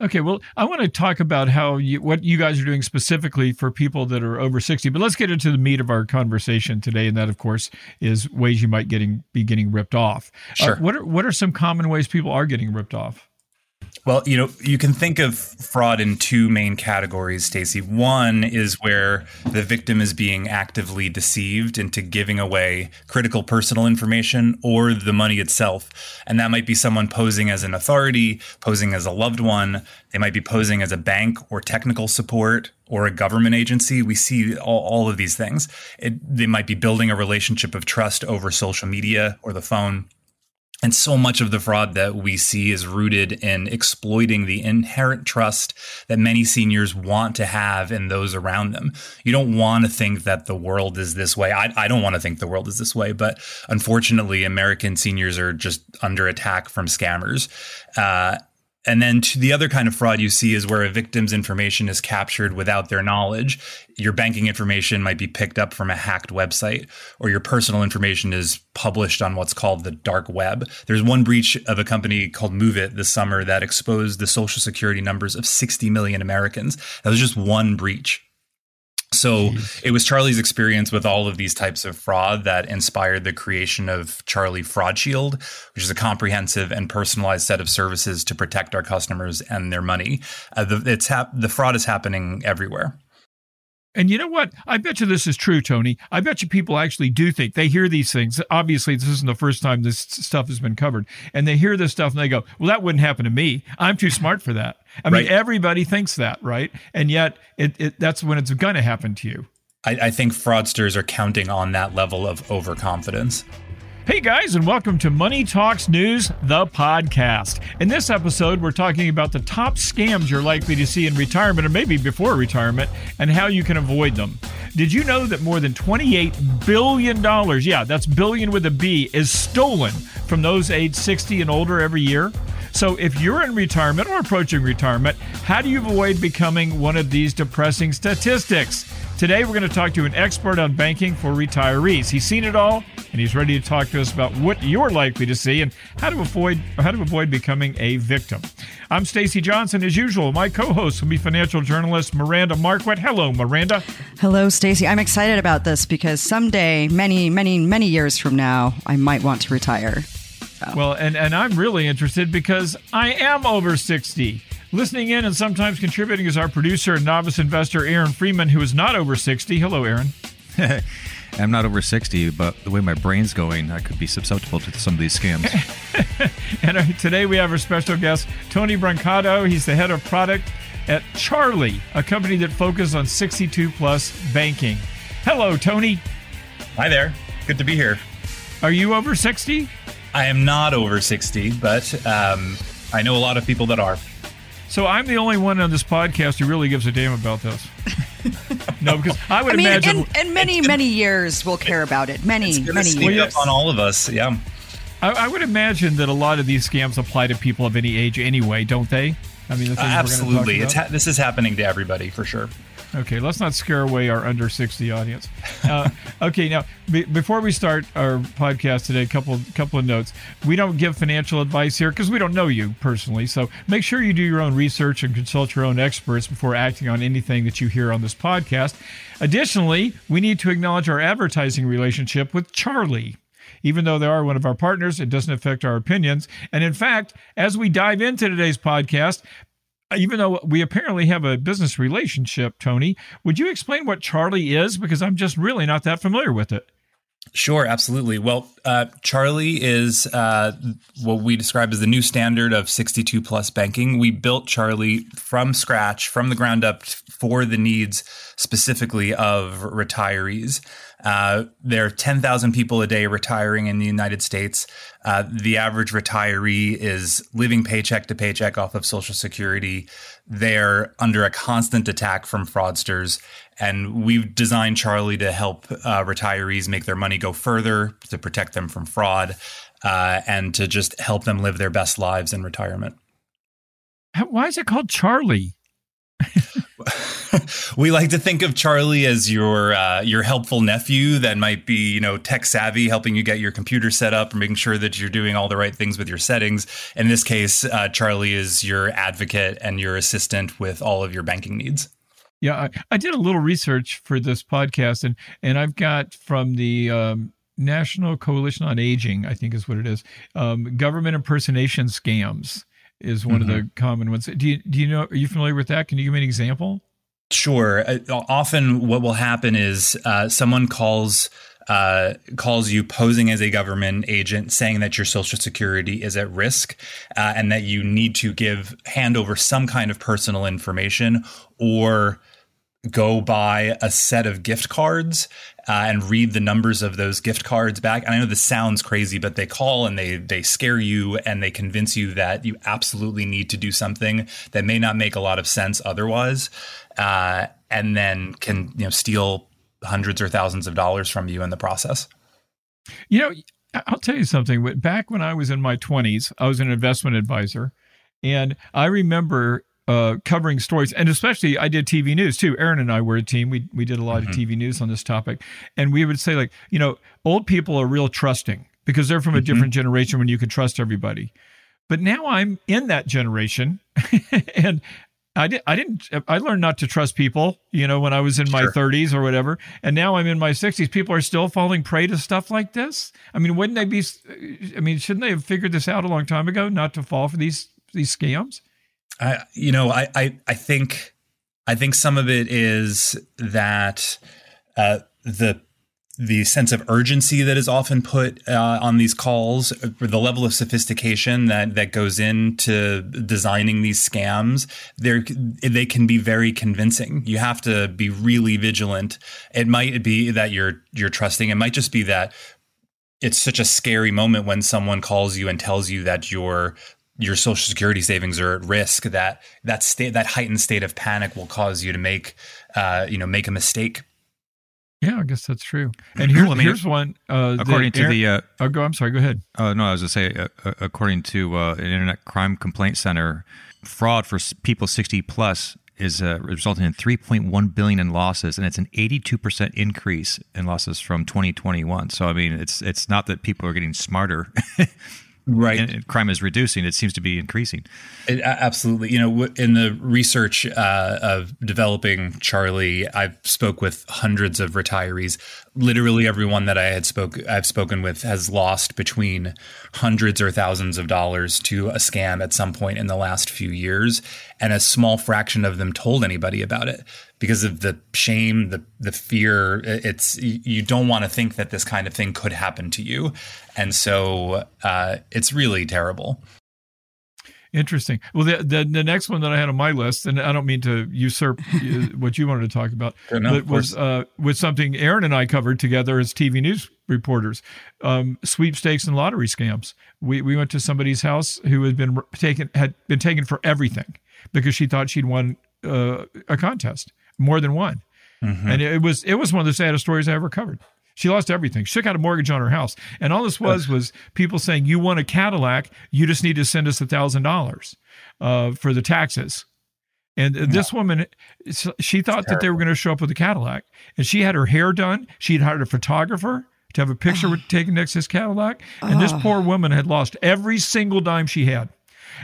Okay, well, I want to talk about how you, what you guys are doing specifically for people that are over 60, but let's get into the meat of our conversation today. And that, of course, is ways you might getting be getting ripped off. Uh, sure. Uh, what are what are some common ways people are getting ripped off? Well, you know, you can think of fraud in two main categories, Stacy. One is where the victim is being actively deceived into giving away critical personal information or the money itself. And that might be someone posing as an authority, posing as a loved one. They might be posing as a bank or technical support or a government agency. We see all, all of these things. It, they might be building a relationship of trust over social media or the phone. And so much of the fraud that we see is rooted in exploiting the inherent trust that many seniors want to have in those around them. You don't want to think that the world is this way. I, I don't want to think the world is this way, but unfortunately, American seniors are just under attack from scammers. Uh, and then the other kind of fraud you see is where a victim's information is captured without their knowledge. Your banking information might be picked up from a hacked website, or your personal information is published on what's called the dark web. There's one breach of a company called MoveIt this summer that exposed the social security numbers of 60 million Americans. That was just one breach. So Jeez. it was Charlie's experience with all of these types of fraud that inspired the creation of Charlie Fraud Shield, which is a comprehensive and personalized set of services to protect our customers and their money. Uh, the, it's hap- the fraud is happening everywhere. And you know what? I bet you this is true, Tony. I bet you people actually do think they hear these things. Obviously, this isn't the first time this stuff has been covered. And they hear this stuff and they go, well, that wouldn't happen to me. I'm too smart for that. I right. mean, everybody thinks that, right? And yet, it, it that's when it's going to happen to you. I, I think fraudsters are counting on that level of overconfidence. Hey guys, and welcome to Money Talks News, the podcast. In this episode, we're talking about the top scams you're likely to see in retirement or maybe before retirement and how you can avoid them. Did you know that more than $28 billion, yeah, that's billion with a B, is stolen from those age 60 and older every year? So, if you're in retirement or approaching retirement, how do you avoid becoming one of these depressing statistics? Today, we're going to talk to an expert on banking for retirees. He's seen it all, and he's ready to talk to us about what you're likely to see and how to avoid how to avoid becoming a victim. I'm Stacy Johnson, as usual. My co-host will be financial journalist Miranda Marquit. Hello, Miranda. Hello, Stacy. I'm excited about this because someday, many, many, many years from now, I might want to retire. So. Well, and and I'm really interested because I am over 60. Listening in and sometimes contributing is our producer and novice investor, Aaron Freeman, who is not over 60. Hello, Aaron. I'm not over 60, but the way my brain's going, I could be susceptible to some of these scams. and uh, today we have our special guest, Tony Brancato. He's the head of product at Charlie, a company that focuses on 62 plus banking. Hello, Tony. Hi there. Good to be here. Are you over 60? I am not over 60, but um, I know a lot of people that are. So I'm the only one on this podcast who really gives a damn about this. no, because I would I mean, imagine, in, in many many years we'll care about it. Many many years on all of us. Yeah, I, I, would imagine that a lot of these scams apply to people of any age anyway, don't they? I mean, uh, absolutely. It's ha- this is happening to everybody for sure. Okay, let's not scare away our under 60 audience. Uh, okay, now be, before we start our podcast today, a couple couple of notes. We don't give financial advice here because we don't know you personally. So make sure you do your own research and consult your own experts before acting on anything that you hear on this podcast. Additionally, we need to acknowledge our advertising relationship with Charlie. Even though they are one of our partners, it doesn't affect our opinions. And in fact, as we dive into today's podcast, even though we apparently have a business relationship, Tony, would you explain what Charlie is? Because I'm just really not that familiar with it. Sure, absolutely. Well, uh, Charlie is uh, what we describe as the new standard of 62 plus banking. We built Charlie from scratch, from the ground up, for the needs specifically of retirees. Uh, there are 10,000 people a day retiring in the United States. Uh, the average retiree is living paycheck to paycheck off of Social Security. They're under a constant attack from fraudsters. And we've designed Charlie to help uh, retirees make their money go further, to protect them from fraud, uh, and to just help them live their best lives in retirement. Why is it called Charlie? we like to think of Charlie as your uh, your helpful nephew that might be you know tech savvy, helping you get your computer set up, or making sure that you're doing all the right things with your settings. In this case, uh, Charlie is your advocate and your assistant with all of your banking needs. Yeah, I, I did a little research for this podcast, and and I've got from the um, National Coalition on Aging, I think is what it is, um, government impersonation scams is one mm-hmm. of the common ones. Do you do you know? Are you familiar with that? Can you give me an example? Sure. Uh, often, what will happen is uh, someone calls uh, calls you posing as a government agent, saying that your social security is at risk uh, and that you need to give hand over some kind of personal information or go buy a set of gift cards uh, and read the numbers of those gift cards back. And I know this sounds crazy, but they call and they they scare you and they convince you that you absolutely need to do something that may not make a lot of sense otherwise, uh, and then can you know steal hundreds or thousands of dollars from you in the process. You know, I'll tell you something. Back when I was in my twenties, I was an investment advisor, and I remember uh, covering stories, and especially I did TV news too. Aaron and I were a team. We we did a lot mm-hmm. of TV news on this topic, and we would say like, you know, old people are real trusting because they're from a mm-hmm. different generation when you can trust everybody. But now I'm in that generation, and I did I didn't I learned not to trust people, you know, when I was in my sure. 30s or whatever, and now I'm in my 60s. People are still falling prey to stuff like this. I mean, wouldn't they be? I mean, shouldn't they have figured this out a long time ago, not to fall for these these scams? I, you know, I, I, I think, I think some of it is that uh, the the sense of urgency that is often put uh, on these calls, the level of sophistication that that goes into designing these scams, they they can be very convincing. You have to be really vigilant. It might be that you're you're trusting. It might just be that it's such a scary moment when someone calls you and tells you that you're your social security savings are at risk that that state that heightened state of panic will cause you to make uh, you know make a mistake. Yeah i guess that's true. And here's, well, I mean, here's one uh, according the, to the uh, oh, go i'm sorry go ahead. Uh, no i was going to say uh, uh, according to uh, an internet crime complaint center fraud for people 60 plus is uh, resulting in 3.1 billion in losses and it's an 82% increase in losses from 2021 so i mean it's it's not that people are getting smarter right. And crime is reducing. It seems to be increasing. It, absolutely. You know in the research uh, of developing charlie i've spoke with hundreds of retirees. Literally everyone that i had spoke i've spoken with has lost between hundreds or thousands of dollars to a scam at some point in the last few years and a small fraction of them told anybody about it because of the shame, the the fear. It's you don't want to think that this kind of thing could happen to you, and so uh, it's really terrible. Interesting. Well, the, the, the next one that I had on my list, and I don't mean to usurp what you wanted to talk about, no, but was uh, with something Aaron and I covered together as TV news reporters: um, sweepstakes and lottery scams. We we went to somebody's house who had been taken had been taken for everything because she thought she'd won uh, a contest, more than one. Mm-hmm. And it was it was one of the saddest stories I ever covered. She lost everything. She took out a mortgage on her house, and all this was was people saying, "You want a Cadillac? You just need to send us a thousand uh, dollars for the taxes." And this woman, she thought that they were going to show up with a Cadillac, and she had her hair done. She had hired a photographer to have a picture oh. taken next to this Cadillac, and oh. this poor woman had lost every single dime she had,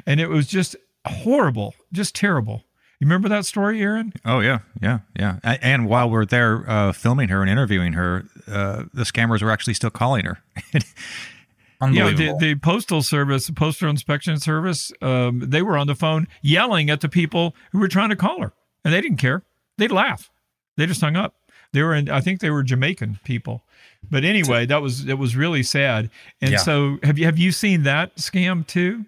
and it was just horrible, just terrible. You remember that story, Aaron? Oh yeah, yeah, yeah. And while we're there uh, filming her and interviewing her, uh, the scammers were actually still calling her. Yeah, the, the, postal service, the postal inspection service, um, they were on the phone yelling at the people who were trying to call her, and they didn't care. They'd laugh. They just hung up. They were in, I think they were Jamaican people, but anyway, that was it was really sad. And yeah. so, have you have you seen that scam too?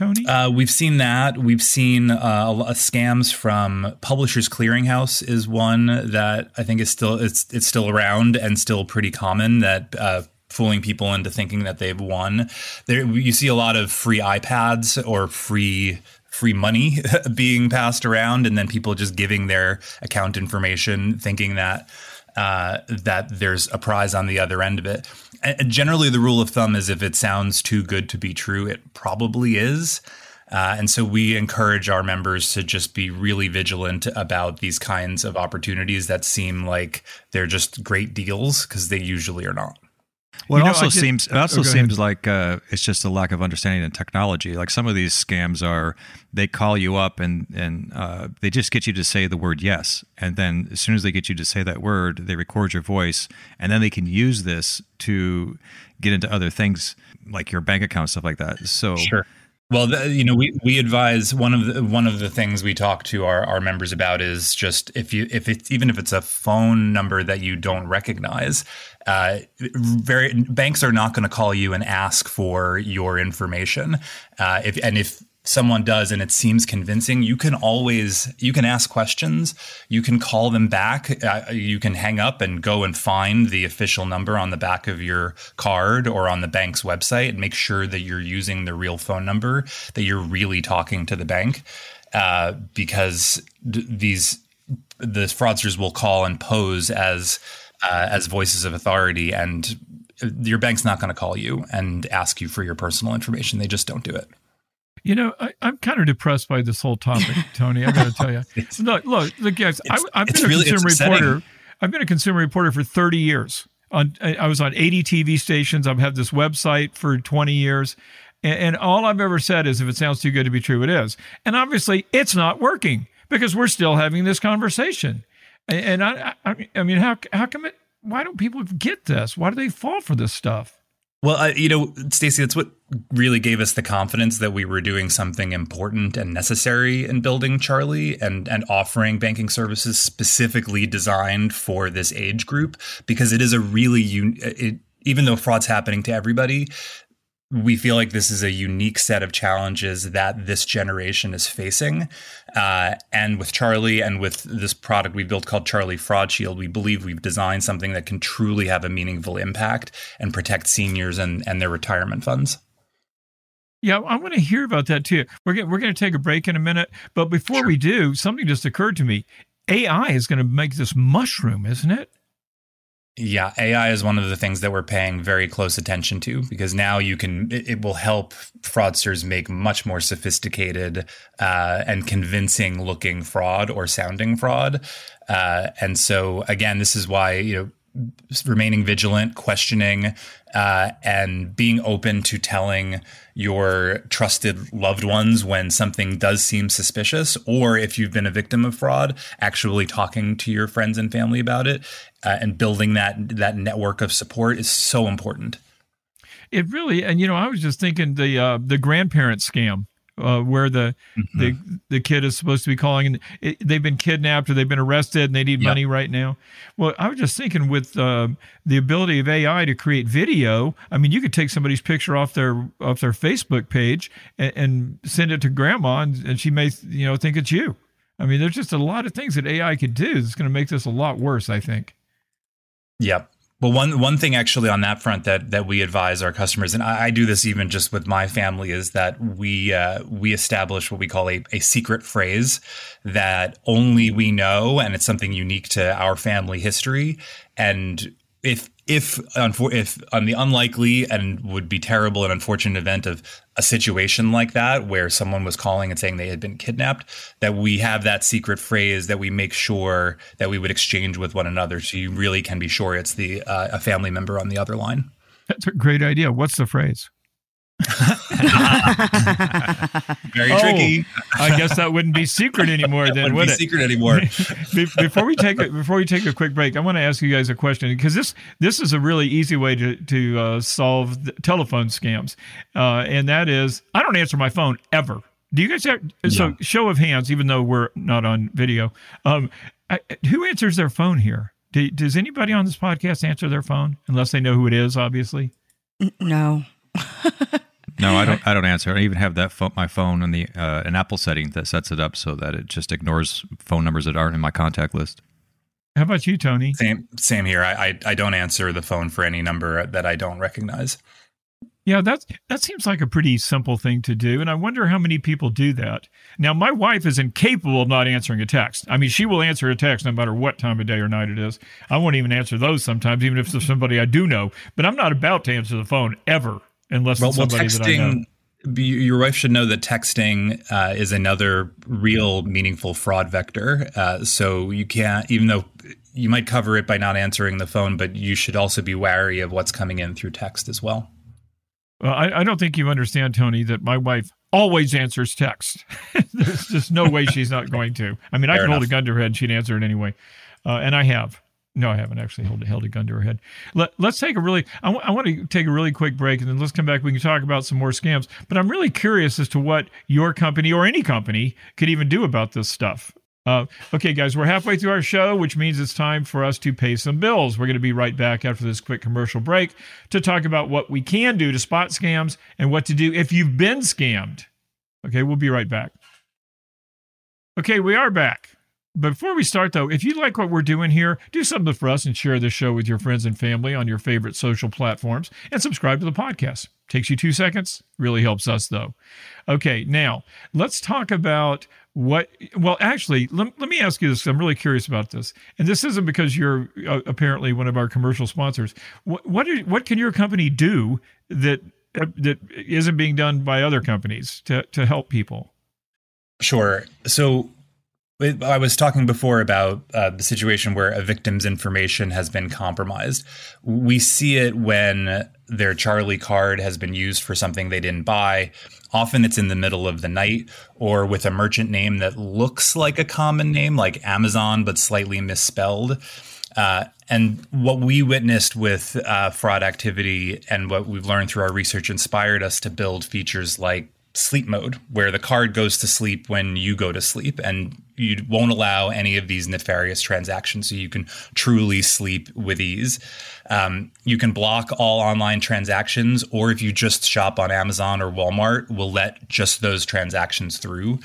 Tony? Uh, we've seen that. We've seen uh, scams from Publishers Clearinghouse is one that I think is still it's it's still around and still pretty common that. Uh, fooling people into thinking that they've won. There, you see a lot of free iPads or free free money being passed around, and then people just giving their account information, thinking that uh, that there's a prize on the other end of it generally the rule of thumb is if it sounds too good to be true, it probably is. Uh, and so we encourage our members to just be really vigilant about these kinds of opportunities that seem like they're just great deals because they usually are not. Well, You it know, also did- seems it oh, also ahead. seems like uh, it's just a lack of understanding in technology. Like some of these scams are, they call you up and and uh, they just get you to say the word yes, and then as soon as they get you to say that word, they record your voice, and then they can use this to get into other things like your bank account stuff like that. So Sure. Well, the, you know, we, we advise one of the one of the things we talk to our, our members about is just if you if it's even if it's a phone number that you don't recognize, uh, very banks are not going to call you and ask for your information. Uh, if and if someone does and it seems convincing you can always you can ask questions. You can call them back. Uh, you can hang up and go and find the official number on the back of your card or on the bank's website and make sure that you're using the real phone number that you're really talking to the bank. Uh, because d- these the fraudsters will call and pose as uh, as voices of authority and your bank's not going to call you and ask you for your personal information. They just don't do it You know, I, I'm kind of depressed by this whole topic, Tony. I got to tell you. Look, look, look, guys. I, I've been a really- consumer upsetting. reporter. I've been a consumer reporter for 30 years. On, I was on 80 TV stations. I've had this website for 20 years, and, and all I've ever said is, if it sounds too good to be true, it is. And obviously, it's not working because we're still having this conversation. And, and I, I, I mean, how how come it? Why don't people get this? Why do they fall for this stuff? Well, I, you know, Stacy, that's what really gave us the confidence that we were doing something important and necessary in building Charlie and and offering banking services specifically designed for this age group because it is a really un- it, even though fraud's happening to everybody we feel like this is a unique set of challenges that this generation is facing. Uh, and with Charlie and with this product we built called Charlie Fraud Shield, we believe we've designed something that can truly have a meaningful impact and protect seniors and, and their retirement funds. Yeah, I want to hear about that too. We're going we're going to take a break in a minute, but before we do, something just occurred to me. AI is going to make this mushroom, isn't it? Yeah, AI is one of the things that we're paying very close attention to because now you can, it, it will help fraudsters make much more sophisticated uh, and convincing looking fraud or sounding fraud. Uh, and so, again, this is why, you know, remaining vigilant, questioning, uh, and being open to telling your trusted loved ones when something does seem suspicious, or if you've been a victim of fraud, actually talking to your friends and family about it, uh, and building that that network of support is so important. It really, and you know, I was just thinking the uh, the grandparent scam. Uh, where the, the the kid is supposed to be calling and they've been kidnapped or they've been arrested and they need Yep. money right now. Well, I was just thinking with uh, the ability of AI to create video. I mean, you could take somebody's picture off their off their Facebook page and, and send it to grandma, and, and she may you know think it's you. I mean, there's just a lot of things that AI could do that's going to make this a lot worse. I think. Yep. Well, one one thing actually on that front that that we advise our customers, and I, I do this even just with my family, is that we uh, we establish what we call a, a secret phrase that only we know, and it's something unique to our family history. And if if if on the unlikely and would be terrible and unfortunate event of a situation like that where someone was calling and saying they had been kidnapped, that we have that secret phrase that we make sure that we would exchange with one another, so you really can be sure it's the uh, a family member on the other line. That's a great idea. What's the phrase? Very Oh, tricky. I guess that wouldn't be secret anymore then, Wouldn't would be it? secret anymore. Before we take a, before we take a quick break, I want to ask you guys a question because this this is a really easy way to to uh, solve the telephone scams, uh, and that is I don't answer my phone ever. Do you guys have so Yeah. show of hands? Even though we're not on video, um, I, who answers their phone here? Do, does anybody on this podcast answer their phone unless they know who it is? Obviously, no. No, I don't. I don't answer. I even have that phone, my phone on the uh, an Apple setting that sets it up so that it just ignores phone numbers that aren't in my contact list. how about you, Tony? Same same here. I, I I don't answer the phone for any number that I don't recognize. Yeah, that's that seems like a pretty simple thing to do, and I wonder how many people do that. Now, my wife is incapable of not answering a text. I mean, she will answer a text no matter what time of day or night it is. I won't even answer those sometimes, even if it's somebody I do know. But I'm not about to answer the phone ever, unless Well, well somebody that I know. texting your wife should know that texting uh, is another real meaningful fraud vector. Uh, so you can't, even though you might cover it by not answering the phone, but you should also be wary of what's coming in through text as well. Well, I, I don't think you understand, Tony, that my wife always answers text. There's just no way she's not going to. I mean, Fair I can enough. hold a gun to her head; she'd answer it anyway, uh, and I have. No, I haven't actually held, held a gun to her head. Let, us take a really, I, w- I want to take a really quick break and then let's come back. We can talk about some more scams. But I'm really curious as to what your company or any company could even do about this stuff. Uh, okay, guys, we're halfway through our show, which means it's time for us to pay some bills. We're going to be right back after this quick commercial break to talk about what we can do to spot scams and what to do if you've been scammed. Okay, we'll be right back. Okay, we are back. Before we start, though, if you like what we're doing here, do something for us and share this show with your friends and family on your favorite social platforms and subscribe to the podcast. Takes you two seconds, really helps us, though. Okay, now let's talk about what. Well, actually, let, let me ask you this. I'm really curious about this. And this isn't because you're uh, apparently one of our commercial sponsors. What, what, what can your company do that, that isn't being done by other companies to, to help people? Sure. So I was talking before about uh, the situation where a victim's information has been compromised. We see it when their Charlie card has been used for something they didn't buy. Often it's in the middle of the night or with a merchant name that looks like a common name, like Amazon, but slightly misspelled. Uh, and what we witnessed with uh, fraud activity and what we've learned through our research inspired us to build features like sleep mode, where the card goes to sleep when you go to sleep, and you won't allow any of these nefarious transactions, so you can truly sleep with ease. Um, you can block all online transactions, or if you just shop on Amazon or Walmart, we'll let just those transactions through.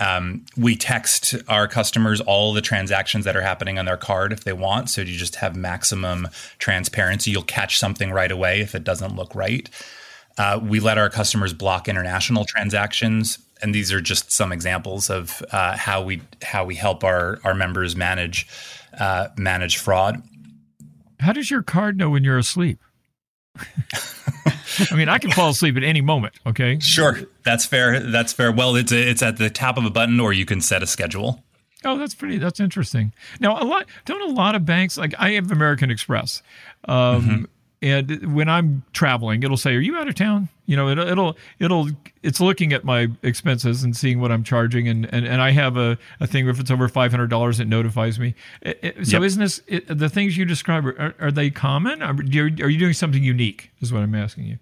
Um, we text our customers all the transactions that are happening on their card if they want. So you just have maximum transparency. You'll catch something right away if it doesn't look right. Uh, we let our customers block international transactions, and these are just some examples of uh, how we how we help our our members manage uh, manage fraud. How does your card know when you're asleep? I mean, I can fall asleep at any moment. Okay. Sure, that's fair. That's fair. Well, it's a, it's at the tap of a button, or you can set a schedule. Oh, that's pretty. That's interesting. Now, a lot don't a lot of banks like I have American Express. Um, mm-hmm and when I'm traveling, it'll say, "Are you out of town?" You know, it, it'll it'll it's looking at my expenses and seeing what I'm charging, and and, and I have a, a thing if it's over five hundred dollars, it notifies me. It, it, so, yep. isn't this the things you describe? Are, are they common? Are, are you doing something unique? Is what I'm asking you.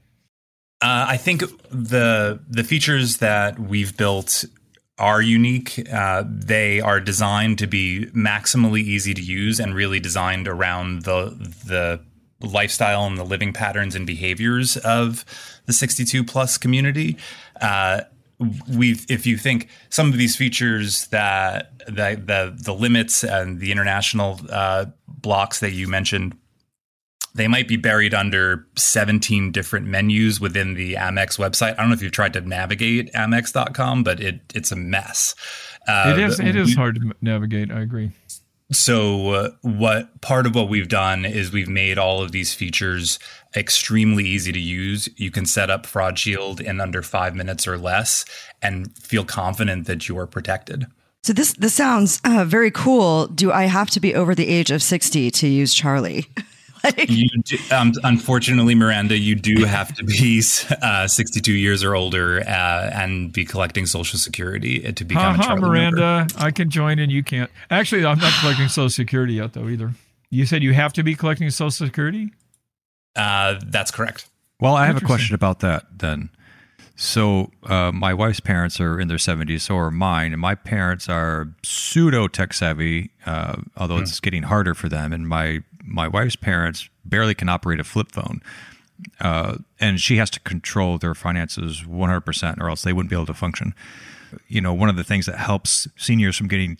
Uh, I think the the features that we've built are unique. Uh, they are designed to be maximally easy to use and really designed around the the lifestyle and the living patterns and behaviors of the 62 plus community. Uh, we if you think some of these features that the the, the limits and the international uh, blocks that you mentioned they might be buried under 17 different menus within the Amex website. I don't know if you've tried to navigate Amex.com, but it it's a mess. Uh, it is. It is we, hard to navigate. I agree. So, uh, what part of what we've done is we've made all of these features extremely easy to use. You can set up Fraud Shield in under five minutes or less and feel confident that you are protected. So this this sounds uh, very cool. Do I have to be over the age of sixty to use Charlie? like, you do, um, unfortunately, Miranda, you do have to be uh, 62 years or older uh, and be collecting Social Security to become uh-huh, a Miranda, member. I can join and you can't. Actually, I'm not collecting Social Security yet, though, either. You said you have to be collecting Social Security? Uh, that's correct. Well, I have a question about that then. So, uh, my wife's parents are in their 70s, so are mine. And my parents are pseudo tech savvy, uh, although mm. it's getting harder for them. And my my wife's parents barely can operate a flip phone. Uh, and she has to control their finances 100% or else they wouldn't be able to function. You know, one of the things that helps seniors from getting,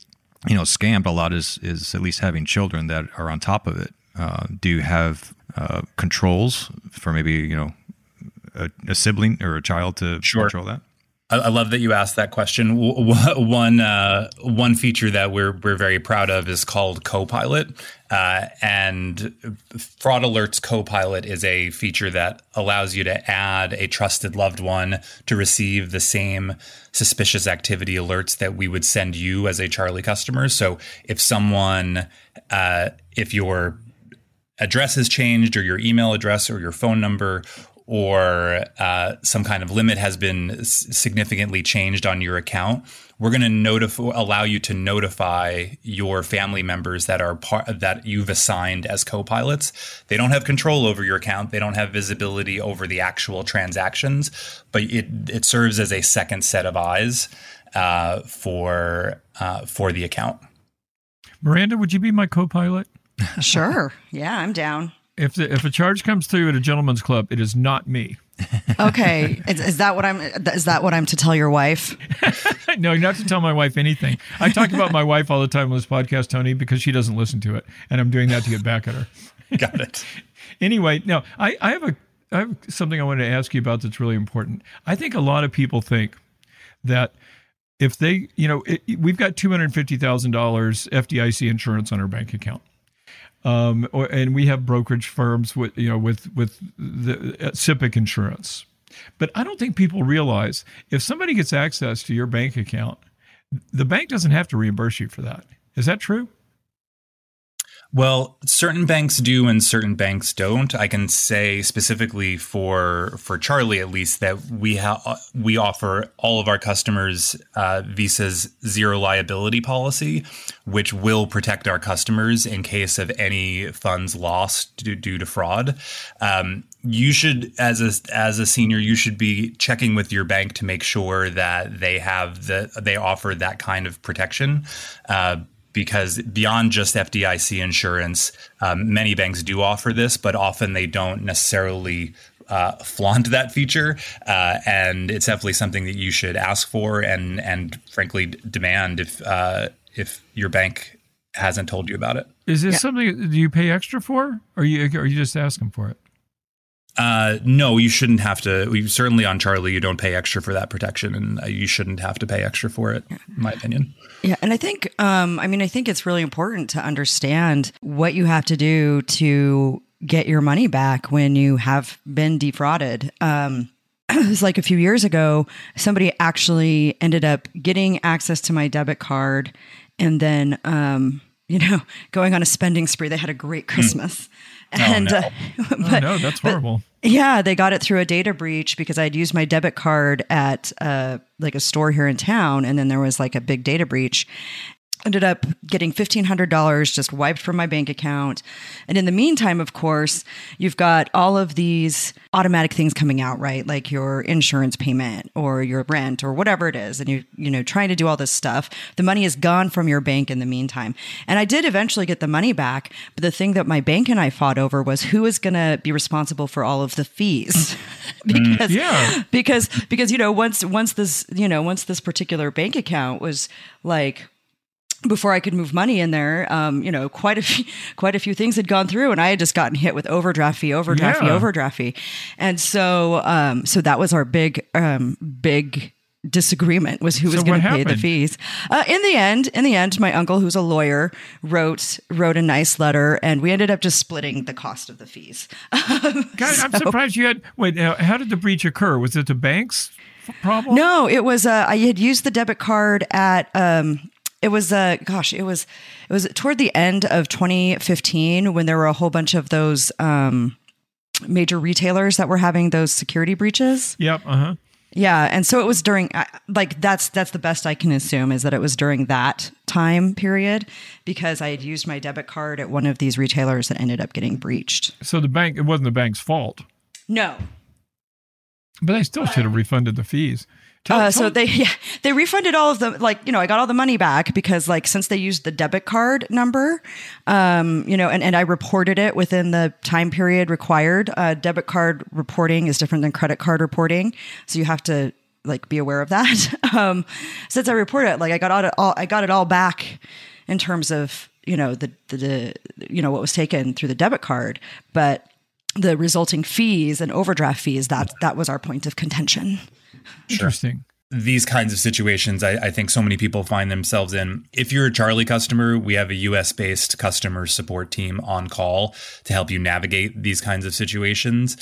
you know, scammed a lot is, is at least having children that are on top of it. Uh, do you have uh, controls for maybe, you know, a, a, sibling or a child to sure. control that? I love that you asked that question. One uh, one feature that we're we're very proud of is called Copilot, uh, and Fraud Alerts Copilot is a feature that allows you to add a trusted loved one to receive the same suspicious activity alerts that we would send you as a Charlie customer. So if someone, uh, if your address has changed or your email address or your phone number or uh, some kind of limit has been significantly changed on your account, we're going to notify, allow you to notify your family members that are part that you've assigned as co-pilots. They don't have control over your account. They don't have visibility over the actual transactions, but it it serves as a second set of eyes uh, for uh, for the account. Miranda, would you be my co-pilot? sure. Yeah, I'm down if the, if a charge comes through at a gentleman's club, it is not me. okay, is, is, that what I'm? Is that what I'm to tell your wife? no, not to tell my wife anything. I talk about my wife all the time on this podcast, Tony, because she doesn't listen to it, and I'm doing that to get back at her. Got it. anyway, now I, I have a I have something I wanted to ask you about that's really important. I think a lot of people think that if they, you know, it, we've got two hundred fifty thousand dollars FDIC insurance on our bank account um, or, and we have brokerage firms with you know with with the uh, SIPC insurance. But I don't think people realize if somebody gets access to your bank account, the bank doesn't have to reimburse you for that. Is that true? Well, certain banks do and certain banks don't. I can say specifically for for Charlie at least that we have we offer all of our customers uh, Visa's zero liability policy, which will protect our customers in case of any funds lost due, due to fraud. Um, you should as a as a senior you should be checking with your bank to make sure that they have the they offer that kind of protection uh, because beyond just FDIC insurance, um, many banks do offer this, but often they don't necessarily uh, flaunt that feature, uh, and it's definitely something that you should ask for and and frankly demand if uh, if your bank hasn't told you about it. Is this yeah. something do you pay extra for, or you or you just asking for it? Uh, no, you shouldn't have to. Certainly on Charlie, you don't pay extra for that protection, and uh, you shouldn't have to pay extra for it, in my opinion. Yeah, and I think, um, I mean, I think it's really important to understand what you have to do to get your money back when you have been defrauded. Um, it was like a few years ago, somebody actually ended up getting access to my debit card and then, um, you know, going on a spending spree. They had a great hmm. Christmas. Mm. And oh, no. Uh, but, oh, no, that's horrible. But, yeah, they got it through a data breach because I'd used my debit card at uh, like a store here in town, and then there was like a big data breach, ended up getting $1500 just wiped from my bank account. And in the meantime of course you've got all of these automatic things coming out right? Like your insurance payment or your rent or whatever it is and you you know trying to do all this stuff. The money is gone from your bank in the meantime. And i did eventually get the money back but the thing that my bank and i fought over was who is going to be responsible for all of the fees. Mm. Because yeah. because because you know once once this you know once this particular bank account was like before I could move money in there, um, you know, quite a few, quite a few things had gone through, and I had just gotten hit with overdraft fee, overdraft yeah. fee, overdraft fee, and so, um, so that was our big, um, big disagreement was who so was going to pay the fees. Uh, in the end, in the end, my uncle, who's a lawyer, wrote wrote a nice letter, and we ended up just splitting the cost of the fees. God, so, I'm surprised you had. Wait, how did the breach occur? Was it the banks? Problem? No, it was. Uh, I had used the debit card at um, it was uh gosh it was it was toward the end of 2015 when there were a whole bunch of those um major retailers that were having those security breaches. Yep uh-huh. Yeah and so it was during like that's that's the best i can assume is that it was during that time period because i had used my debit card at one of these retailers that ended up getting breached. So the bank it wasn't the bank's fault. No. But they still should have refunded the fees Tell, uh, so they yeah, they refunded all of the like you know I got all the money back because like since they used the debit card number, um, you know, and, and I reported it within the time period required. Uh, debit card reporting is different than credit card reporting, so you have to like be aware of that. um, since I reported it, like I got all I got it all back in terms of you know the, the the you know what was taken through the debit card, but the resulting fees and overdraft fees that that was our point of contention. Interesting. these kinds of situations I, I, think so many people find themselves in. If you're a Charlie customer, we have a US based customer support team on call to help you navigate these kinds of situations.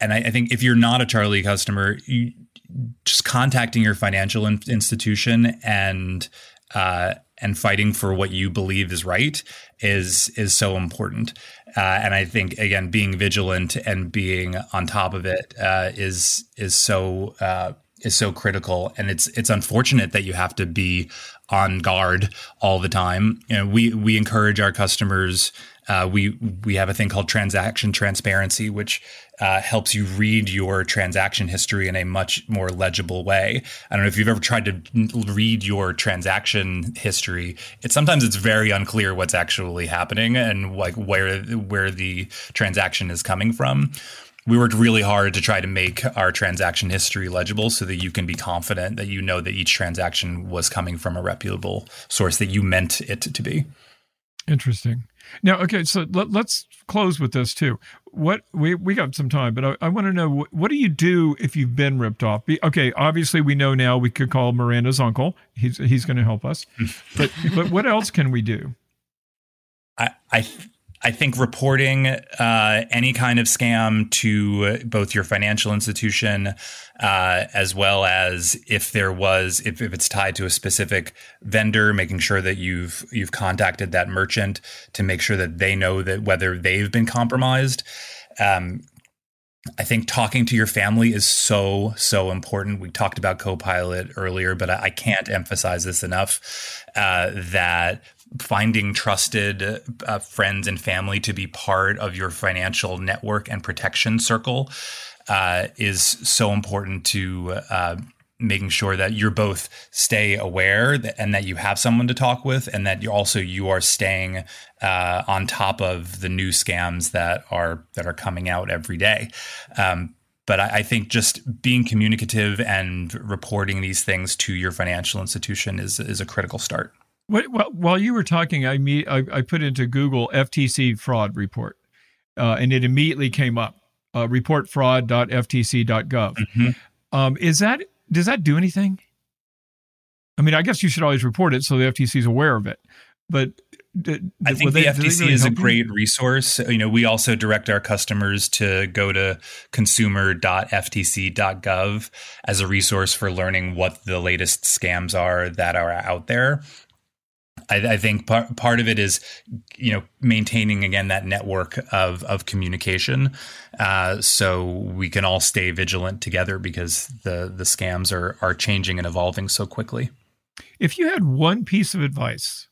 And I, I think if you're not a Charlie customer, you, just contacting your financial in- institution and uh, and fighting for what you believe is right is is so important. Uh, and I think again, being vigilant and being on top of it uh, is is so uh, is so critical. And it's it's unfortunate that you have to be on guard all the time. You know, we we encourage our customers. Uh, we we have a thing called transaction transparency, which uh, helps you read your transaction history in a much more legible way. I don't know if you've ever tried to read your transaction history. It sometimes it's very unclear what's actually happening and like where where the transaction is coming from we worked really hard to try to make our transaction history legible so that you can be confident that you know that each transaction was coming from a reputable source that you meant it to be. Interesting. Now, okay, so let, us close with this too. What we we got some time, but I, I want to know what, what, do you do if you've been ripped off? Be, okay, obviously we know now we could call Miranda's uncle. He's he's going to help us. but but what else can we do? I I I think reporting uh, any kind of scam to both your financial institution, uh, as well as if there was, if, if it's tied to a specific vendor, making sure that you've you've contacted that merchant to make sure that they know that whether they've been compromised. Um, I think talking to your family is so, so important. We talked about Copilot earlier, but I, can't emphasize this enough uh, that finding trusted uh, friends and family to be part of your financial network and protection circle uh, is so important to uh, making sure that you're both stay aware that, and that you have someone to talk with and that you also you are staying uh, on top of the new scams that are that are coming out every day. Um, but I, I, think just being communicative and reporting these things to your financial institution is is a critical start what, well, while you were talking, I, meet, I, I put into Google FTC fraud report, uh, and it immediately came up. Uh, reportfraud.ftc.gov. Mm-hmm. Um, is that does that do anything? I mean, I guess you should always report it so the FTC is aware of it. But I think the FTC really is a great you? resource. You know, we also direct our customers to go to consumer.ftc.gov as a resource for learning what the latest scams are that are out there. I, I, think part part of it is, you know, maintaining again that network of of communication, uh, so we can all stay vigilant together because the the scams are are changing and evolving so quickly. If you had one piece of advice,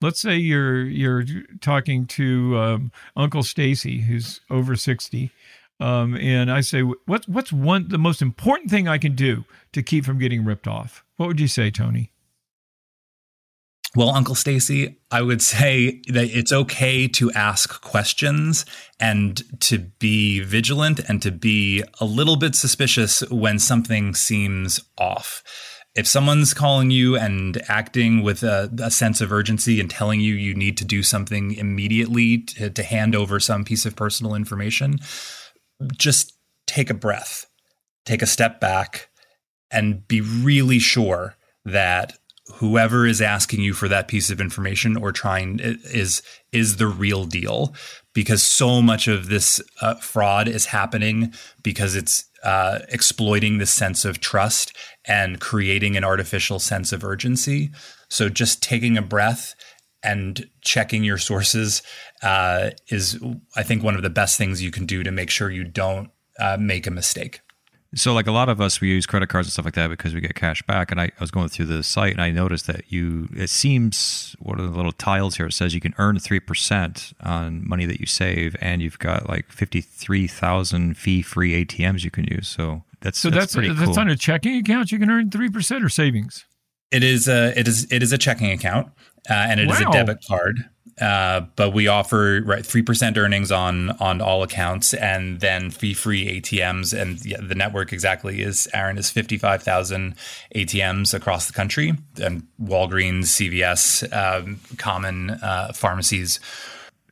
let's say you're you're talking to um, Uncle Stacy, who's over sixty, um, and I say, what's what's one the most important thing I can do to keep from getting ripped off? What would you say, Tony? Well, Uncle Stacy, I would say that it's okay to ask questions and to be vigilant and to be a little bit suspicious when something seems off. If someone's calling you and acting with a, a sense of urgency and telling you you need to do something immediately to, to hand over some piece of personal information, just take a breath, take a step back, and be really sure that whoever is asking you for that piece of information or trying is is the real deal because so much of this uh, fraud is happening because it's uh, exploiting the sense of trust and creating an artificial sense of urgency. So just taking a breath and checking your sources uh, is i think one of the best things you can do to make sure you don't uh, make a mistake so, like a lot of us, we use credit cards and stuff like that because we get cash back. And I, I was going through the site and I noticed that you, it seems, what are the little tiles here? It says you can earn 3% on money that you save, and you've got like 53,000 fee free ATMs you can use. So, that's so that's, that's, that's on a checking account. You can earn 3% or savings. It is a, it is, it is a checking account uh, and it wow. is a debit card. Uh, but we offer right three percent earnings on on all accounts, and then fee free ATMs. And yeah, the network exactly is Aaron is fifty five thousand ATMs across the country, and Walgreens, CVS, um, common uh, pharmacies.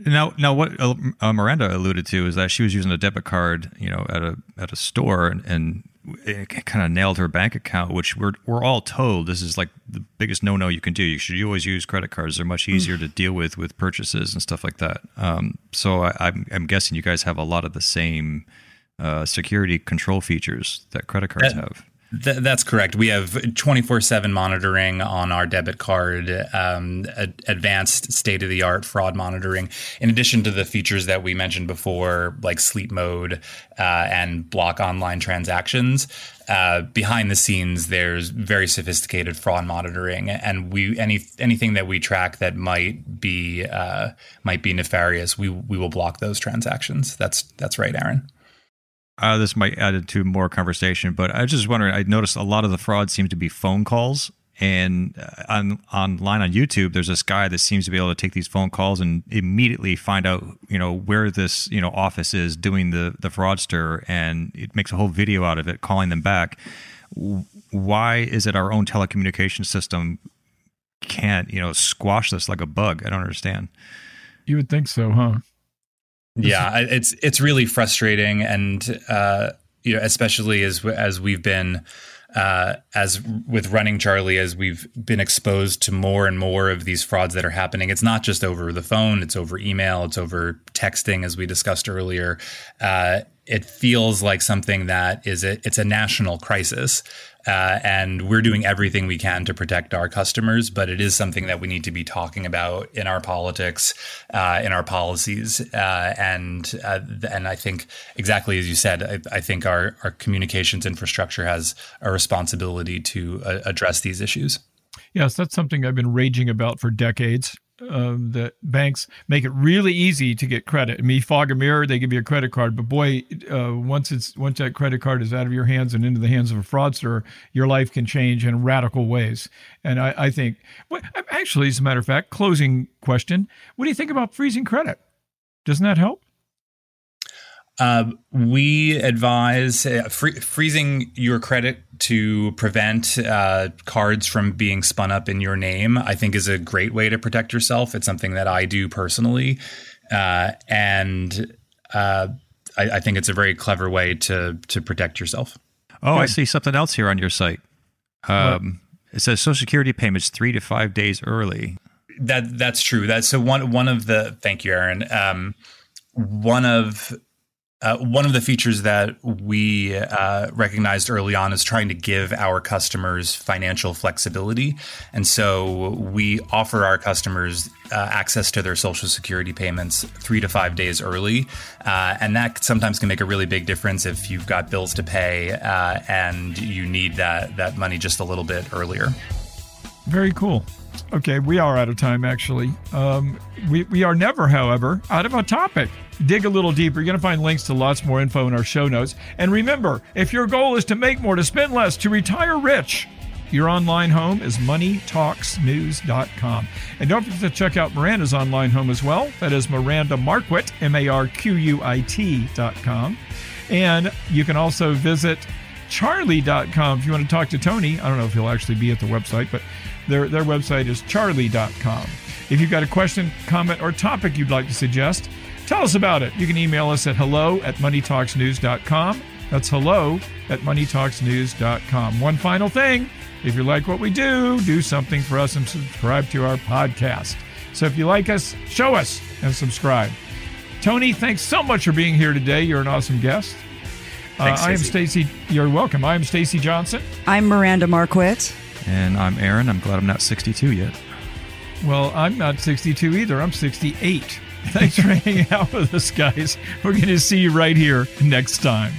Now, now, what uh, Miranda alluded to is that she was using a debit card, you know, at a at a store, and, and kind of nailed her bank account, which we're we're all told this is like the biggest no no you can do. You should always use credit cards; they're much easier to deal with with purchases and stuff like that. Um, so I, I'm I'm guessing you guys have a lot of the same uh, security control features that credit cards That- have. Th- that's correct. We have 24 7 monitoring on our debit card, um, a- advanced state of the art fraud monitoring, in addition to the features that we mentioned before, like sleep mode uh, and block online transactions. Uh, behind the scenes, there's very sophisticated fraud monitoring, and we any anything that we track that might be uh, might be nefarious, we we will block those transactions. That's that's right, Aaron. Uh, this might add into more conversation, but I was just wondering. I noticed a lot of the fraud seems to be phone calls, and uh, on online on YouTube, there's this guy that seems to be able to take these phone calls and immediately find out, you know, where this you know office is doing the the fraudster, and it makes a whole video out of it, calling them back. Why is it our own telecommunication system can't you know squash this like a bug? I don't understand. You would think so, huh? Yeah it's it's really frustrating and uh you know especially as as we've been uh as with running charlie as we've been exposed to more and more of these frauds that are happening it's not just over the phone it's over email it's over texting as we discussed earlier uh it feels like something that is a it's a national crisis uh, and we're doing everything we can to protect our customers, but it is something that we need to be talking about in our politics, uh, in our policies, uh, and uh, and I think exactly as you said, I, I think our our communications infrastructure has a responsibility to uh, address these issues. Yes, that's something I've been raging about for decades. Um, that banks make it really easy to get credit. I mean, fog a mirror, they give you a credit card, but boy, uh, once it's once that credit card is out of your hands and into the hands of a fraudster, your life can change in radical ways. And I, I think, well, actually, as a matter of fact, closing question: What do you think about freezing credit? Doesn't that help? Uh, we advise uh, free- freezing your credit to prevent uh, cards from being spun up in your name. I think is a great way to protect yourself. It's something that I do personally, uh, and uh, I, I think it's a very clever way to to protect yourself. Oh, I see something else here on your site. Um, it says Social Security payments three to five days early. That that's true. That's so one one of the thank you, Aaron. Um, one of uh, one of the features that we uh, recognized early on is trying to give our customers financial flexibility, and so we offer our customers uh, access to their social security payments three to five days early, uh, and that sometimes can make a really big difference if you've got bills to pay uh, and you need that that money just a little bit earlier. Very cool. Okay, we are out of time, actually. Um, we, we are never, however, out of a topic. Dig a little deeper. You're going to find links to lots more info in our show notes. And remember, if your goal is to make more, to spend less, to retire rich, your online home is moneytalksnews.com. And don't forget to check out Miranda's online home as well. That is Miranda Marquit, M A R Q U I T.com. And you can also visit charlie.com if you want to talk to Tony. I don't know if he'll actually be at the website, but their, their website is charlie.com. If you've got a question, comment, or topic you'd like to suggest, tell us about it. You can email us at hello at moneytalksnews.com. That's hello at moneytalksnews.com. One final thing if you like what we do, do something for us and subscribe to our podcast. So if you like us, show us and subscribe. Tony, thanks so much for being here today. You're an awesome guest. Thanks, uh, I am Stacy. You're welcome. I am Stacy Johnson. I'm Miranda Marquit. And I'm Aaron. I'm glad I'm not 62 yet. Well, I'm not 62 either. I'm 68. Thanks for hanging out with us, guys. We're going to see you right here next time.